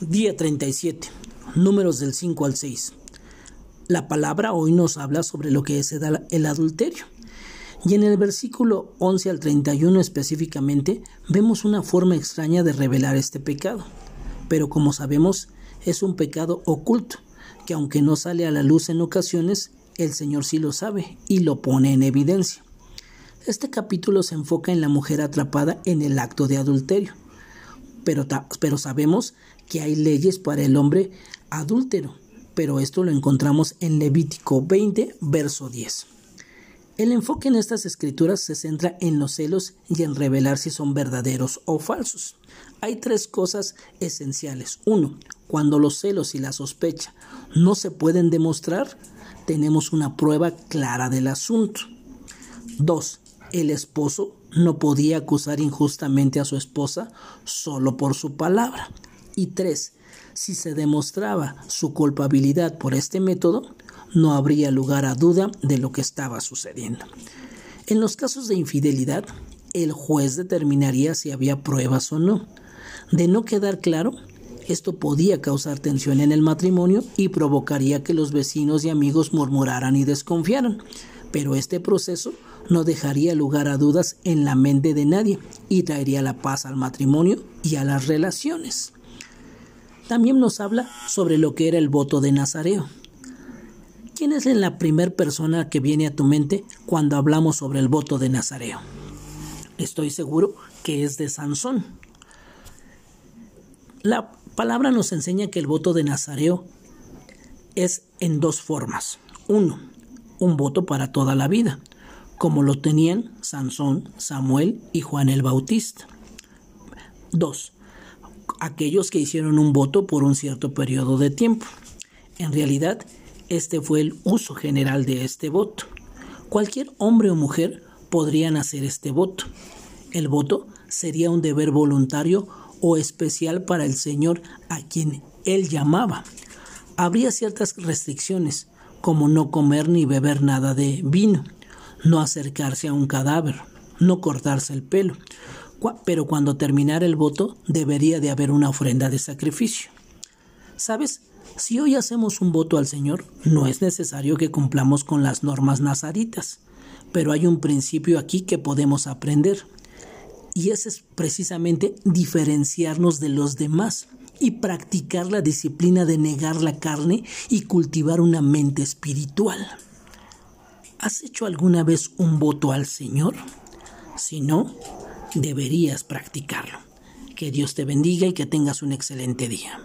Día 37. Números del 5 al 6. La palabra hoy nos habla sobre lo que es el adulterio. Y en el versículo 11 al 31 específicamente vemos una forma extraña de revelar este pecado. Pero como sabemos, es un pecado oculto, que aunque no sale a la luz en ocasiones, el Señor sí lo sabe y lo pone en evidencia. Este capítulo se enfoca en la mujer atrapada en el acto de adulterio pero, sabemos que hay leyes para el hombre adúltero, pero esto lo encontramos en Levítico 20, verso 10. El enfoque en estas escrituras se centra en los celos y en revelar si son verdaderos o falsos. Hay tres cosas esenciales. Uno, cuando los celos y la sospecha no se pueden demostrar, tenemos una prueba clara del asunto. Dos, el esposo no podía acusar injustamente a su esposa solo por su palabra. Y tres, si se demostraba su culpabilidad por este método, no habría lugar a duda de lo que estaba sucediendo. En los casos de infidelidad, el juez determinaría si había pruebas o no. De no quedar claro, esto podía causar tensión en el matrimonio y provocaría que los vecinos y amigos murmuraran y desconfiaran. Pero este proceso no dejaría lugar a dudas en la mente de nadie y traería la paz al matrimonio y a las relaciones. También nos habla sobre lo que era el voto de Nazareo. ¿Quién es la primera persona que viene a tu mente cuando hablamos sobre el voto de Nazareo? Estoy seguro que es de Sansón. La palabra nos enseña que el voto de Nazareo es en dos formas. Uno, un voto para toda la vida como lo tenían Sansón, Samuel y Juan el Bautista. 2. Aquellos que hicieron un voto por un cierto periodo de tiempo. En realidad, este fue el uso general de este voto. Cualquier hombre o mujer podrían hacer este voto. El voto sería un deber voluntario o especial para el Señor a quien él llamaba. Habría ciertas restricciones, como no comer ni beber nada de vino no acercarse a un cadáver, no cortarse el pelo, pero cuando terminara el voto debería de haber una ofrenda de sacrificio. ¿Sabes? Si hoy hacemos un voto al Señor, no es necesario que cumplamos con las normas nazaritas, pero hay un principio aquí que podemos aprender, y ese es precisamente diferenciarnos de los demás y practicar la disciplina de negar la carne y cultivar una mente espiritual. ¿Has hecho alguna vez un voto al Señor? Si no, deberías practicarlo. Que Dios te bendiga y que tengas un excelente día.